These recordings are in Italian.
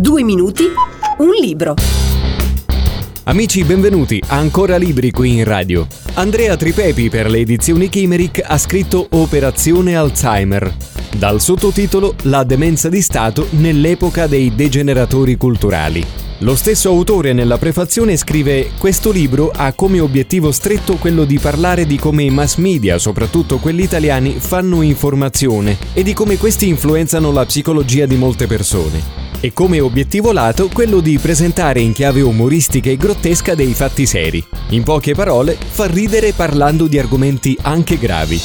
Due minuti, un libro. Amici, benvenuti Ancora Libri qui in radio. Andrea Tripepi per le edizioni Chimeric ha scritto Operazione Alzheimer, dal sottotitolo La demenza di Stato nell'epoca dei degeneratori culturali. Lo stesso autore nella prefazione scrive Questo libro ha come obiettivo stretto quello di parlare di come i mass media, soprattutto quelli italiani, fanno informazione e di come questi influenzano la psicologia di molte persone. E come obiettivo lato quello di presentare in chiave umoristica e grottesca dei fatti seri. In poche parole, far ridere parlando di argomenti anche gravi.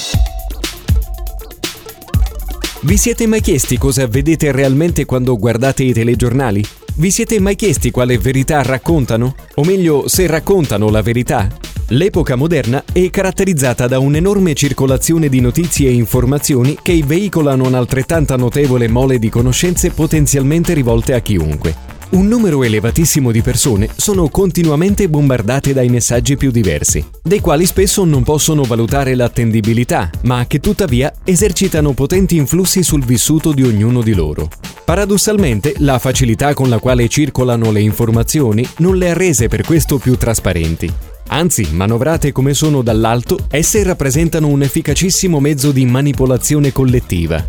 Vi siete mai chiesti cosa vedete realmente quando guardate i telegiornali? Vi siete mai chiesti quale verità raccontano? O meglio, se raccontano la verità? L'epoca moderna è caratterizzata da un'enorme circolazione di notizie e informazioni che veicolano un'altrettanta notevole mole di conoscenze potenzialmente rivolte a chiunque. Un numero elevatissimo di persone sono continuamente bombardate dai messaggi più diversi, dei quali spesso non possono valutare l'attendibilità, ma che tuttavia esercitano potenti influssi sul vissuto di ognuno di loro. Paradossalmente, la facilità con la quale circolano le informazioni non le ha rese per questo più trasparenti. Anzi, manovrate come sono dall'alto, esse rappresentano un efficacissimo mezzo di manipolazione collettiva.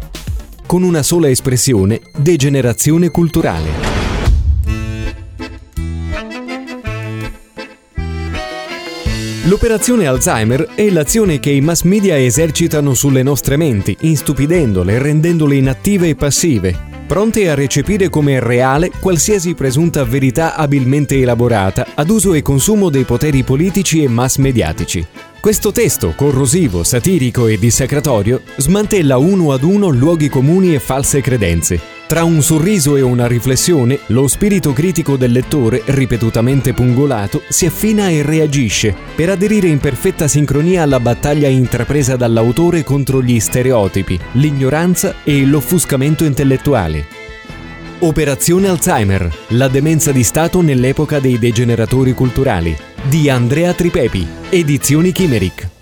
Con una sola espressione, degenerazione culturale. L'operazione Alzheimer è l'azione che i mass media esercitano sulle nostre menti, instupidendole, rendendole inattive e passive, pronte a recepire come reale qualsiasi presunta verità abilmente elaborata ad uso e consumo dei poteri politici e mass mediatici. Questo testo, corrosivo, satirico e dissacratorio, smantella uno ad uno luoghi comuni e false credenze, tra un sorriso e una riflessione, lo spirito critico del lettore, ripetutamente pungolato, si affina e reagisce per aderire in perfetta sincronia alla battaglia intrapresa dall'autore contro gli stereotipi, l'ignoranza e l'offuscamento intellettuale. Operazione Alzheimer, la demenza di Stato nell'epoca dei degeneratori culturali, di Andrea Tripepi, edizioni Chimeric.